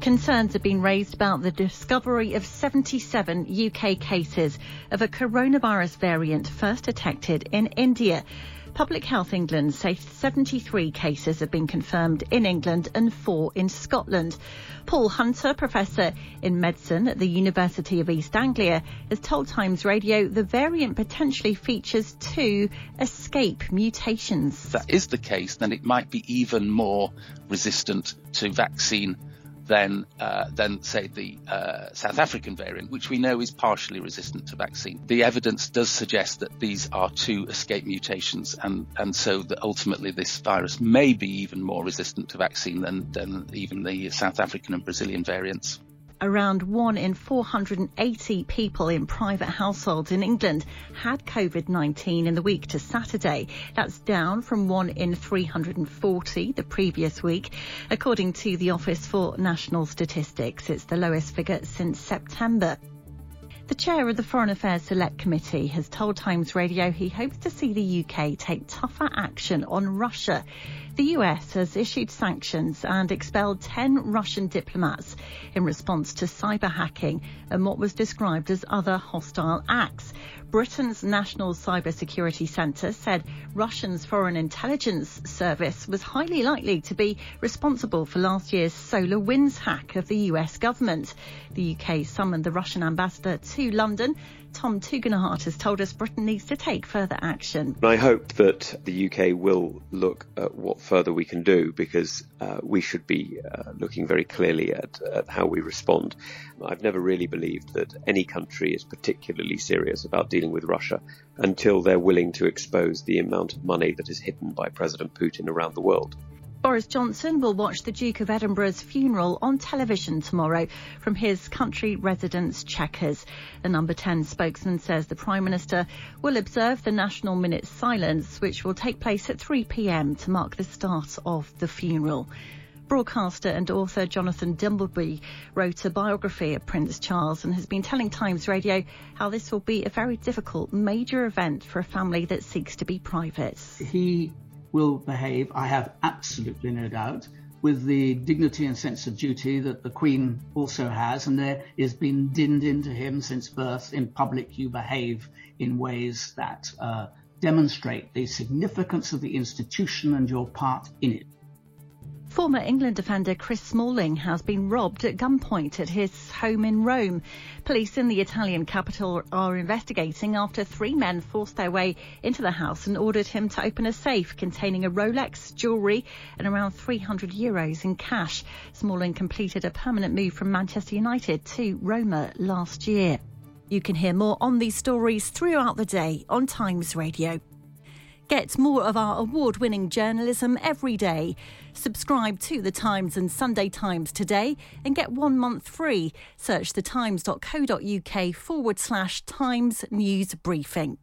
Concerns have been raised about the discovery of 77 UK cases of a coronavirus variant first detected in India. Public Health England says 73 cases have been confirmed in England and four in Scotland. Paul Hunter, professor in medicine at the University of East Anglia, has told Times Radio the variant potentially features two escape mutations. If that is the case, then it might be even more resistant to vaccine than uh, than say the uh, South African variant, which we know is partially resistant to vaccine. The evidence does suggest that these are two escape mutations, and and so that ultimately this virus may be even more resistant to vaccine than than even the South African and Brazilian variants around one in 480 people in private households in England had COVID-19 in the week to Saturday. That's down from one in 340 the previous week. According to the Office for National Statistics, it's the lowest figure since September. The chair of the Foreign Affairs Select Committee has told Times Radio he hopes to see the UK take tougher action on Russia. The US has issued sanctions and expelled 10 Russian diplomats in response to cyber hacking and what was described as other hostile acts. Britain's National Cybersecurity Centre said Russia's Foreign Intelligence Service was highly likely to be responsible for last year's Solar Winds hack of the US government. The UK summoned the Russian ambassador to London Tom Tugendhat has told us Britain needs to take further action. I hope that the UK will look at what further we can do because uh, we should be uh, looking very clearly at, at how we respond. I've never really believed that any country is particularly serious about dealing with Russia until they're willing to expose the amount of money that is hidden by President Putin around the world. Boris Johnson will watch the Duke of Edinburgh's funeral on television tomorrow from his country residence Chequers. The number 10 spokesman says the Prime Minister will observe the national minute silence, which will take place at 3 p.m. to mark the start of the funeral. Broadcaster and author Jonathan Dimbleby wrote a biography of Prince Charles and has been telling Times Radio how this will be a very difficult major event for a family that seeks to be private. He will behave, I have absolutely no doubt, with the dignity and sense of duty that the Queen also has, and there is been dinned into him since birth. In public, you behave in ways that uh, demonstrate the significance of the institution and your part in it. Former England defender Chris Smalling has been robbed at gunpoint at his home in Rome. Police in the Italian capital are investigating after three men forced their way into the house and ordered him to open a safe containing a Rolex, jewellery and around 300 euros in cash. Smalling completed a permanent move from Manchester United to Roma last year. You can hear more on these stories throughout the day on Times Radio. Get more of our award winning journalism every day. Subscribe to The Times and Sunday Times today and get one month free. Search thetimes.co.uk forward slash Times News Briefing.